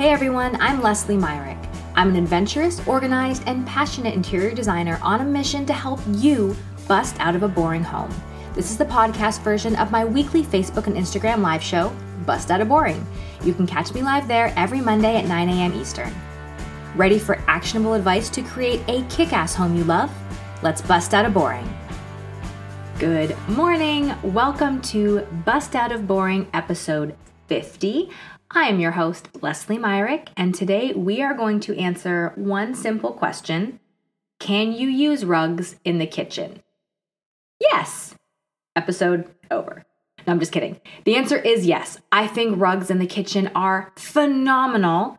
Hey everyone, I'm Leslie Myrick. I'm an adventurous, organized, and passionate interior designer on a mission to help you bust out of a boring home. This is the podcast version of my weekly Facebook and Instagram live show, Bust Out of Boring. You can catch me live there every Monday at 9 a.m. Eastern. Ready for actionable advice to create a kick ass home you love? Let's bust out of boring. Good morning. Welcome to Bust Out of Boring episode 50. I am your host, Leslie Myrick, and today we are going to answer one simple question Can you use rugs in the kitchen? Yes. Episode over. No, I'm just kidding. The answer is yes. I think rugs in the kitchen are phenomenal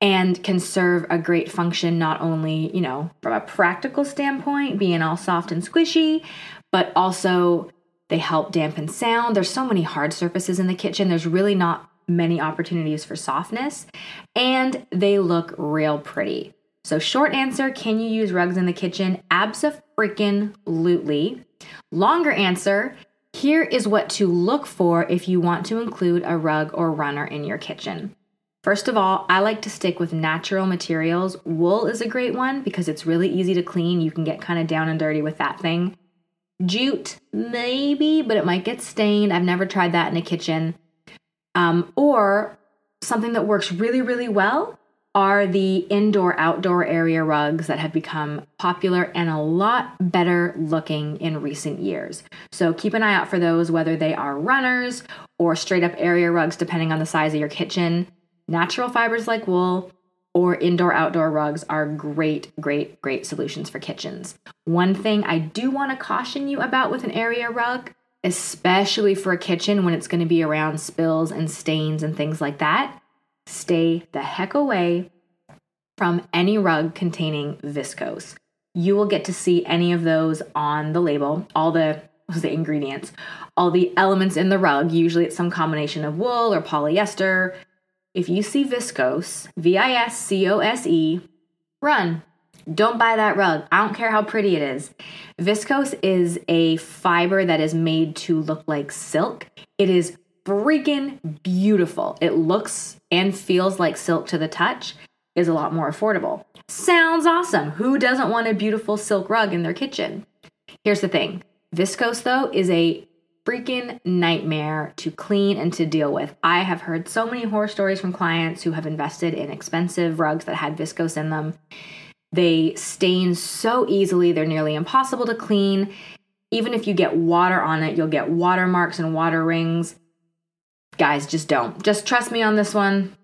and can serve a great function not only, you know, from a practical standpoint, being all soft and squishy, but also they help dampen sound. There's so many hard surfaces in the kitchen. There's really not many opportunities for softness, and they look real pretty. So, short answer can you use rugs in the kitchen? Abso-freaking-lutely. Longer answer here is what to look for if you want to include a rug or runner in your kitchen. First of all, I like to stick with natural materials. Wool is a great one because it's really easy to clean. You can get kind of down and dirty with that thing. Jute, maybe, but it might get stained. I've never tried that in a kitchen. Um, or something that works really, really well are the indoor outdoor area rugs that have become popular and a lot better looking in recent years. So keep an eye out for those, whether they are runners or straight up area rugs, depending on the size of your kitchen. Natural fibers like wool or indoor outdoor rugs are great, great, great solutions for kitchens. One thing I do want to caution you about with an area rug especially for a kitchen when it's going to be around spills and stains and things like that, stay the heck away from any rug containing viscose. You will get to see any of those on the label, all the the ingredients, all the elements in the rug. Usually it's some combination of wool or polyester. If you see viscose, V I S C O S E, run. Don't buy that rug. I don't care how pretty it is. Viscose is a fiber that is made to look like silk. It is freaking beautiful. It looks and feels like silk to the touch, is a lot more affordable. Sounds awesome. Who doesn't want a beautiful silk rug in their kitchen? Here's the thing viscose, though, is a freaking nightmare to clean and to deal with. I have heard so many horror stories from clients who have invested in expensive rugs that had viscose in them they stain so easily, they're nearly impossible to clean. Even if you get water on it, you'll get watermarks and water rings. Guys, just don't. Just trust me on this one.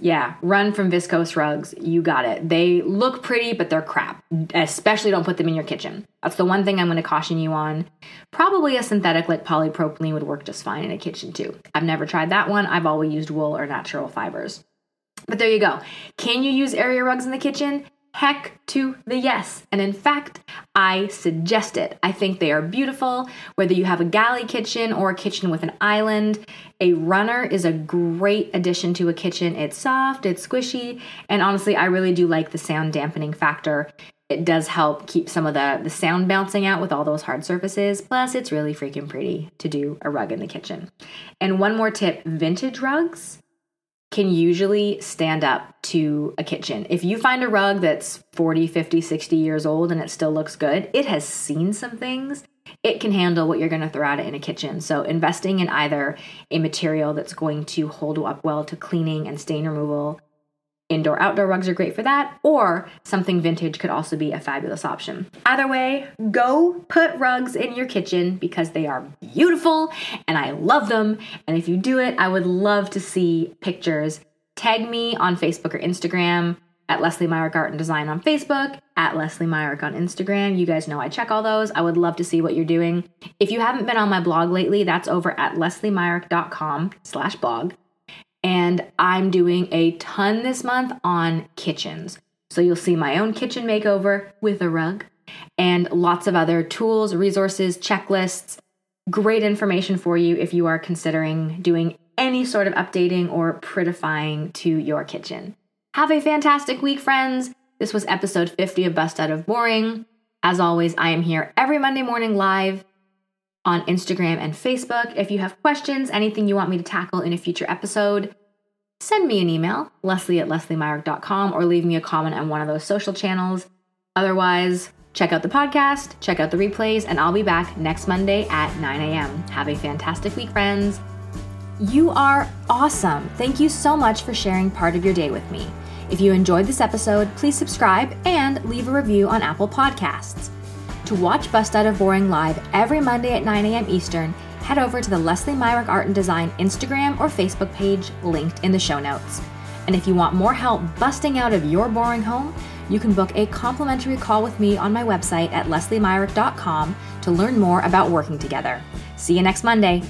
Yeah, run from viscose rugs. You got it. They look pretty, but they're crap. Especially don't put them in your kitchen. That's the one thing I'm going to caution you on. Probably a synthetic like polypropylene would work just fine in a kitchen too. I've never tried that one. I've always used wool or natural fibers. But there you go. Can you use area rugs in the kitchen? Heck to the yes. And in fact, I suggest it. I think they are beautiful. Whether you have a galley kitchen or a kitchen with an island, a runner is a great addition to a kitchen. It's soft, it's squishy, and honestly, I really do like the sound dampening factor. It does help keep some of the, the sound bouncing out with all those hard surfaces. Plus, it's really freaking pretty to do a rug in the kitchen. And one more tip vintage rugs can usually stand up to a kitchen. If you find a rug that's 40, 50, 60 years old and it still looks good, it has seen some things. It can handle what you're going to throw at it in a kitchen. So, investing in either a material that's going to hold up well to cleaning and stain removal Indoor outdoor rugs are great for that, or something vintage could also be a fabulous option. Either way, go put rugs in your kitchen because they are beautiful and I love them. And if you do it, I would love to see pictures. Tag me on Facebook or Instagram at Leslie Art and Design on Facebook, at Leslie Myrick on Instagram. You guys know I check all those. I would love to see what you're doing. If you haven't been on my blog lately, that's over at lesliemyrick.com slash blog and I'm doing a ton this month on kitchens. So you'll see my own kitchen makeover with a rug and lots of other tools, resources, checklists, great information for you if you are considering doing any sort of updating or prettifying to your kitchen. Have a fantastic week, friends. This was episode 50 of Bust Out of Boring. As always, I am here every Monday morning live on Instagram and Facebook. If you have questions, anything you want me to tackle in a future episode, send me an email, leslie at lesliemyrick.com, or leave me a comment on one of those social channels. Otherwise, check out the podcast, check out the replays, and I'll be back next Monday at 9 a.m. Have a fantastic week, friends. You are awesome. Thank you so much for sharing part of your day with me. If you enjoyed this episode, please subscribe and leave a review on Apple Podcasts. To watch Bust Out of Boring live every Monday at 9 a.m. Eastern, head over to the Leslie Myrick Art and Design Instagram or Facebook page linked in the show notes. And if you want more help busting out of your boring home, you can book a complimentary call with me on my website at lesliemyrick.com to learn more about working together. See you next Monday.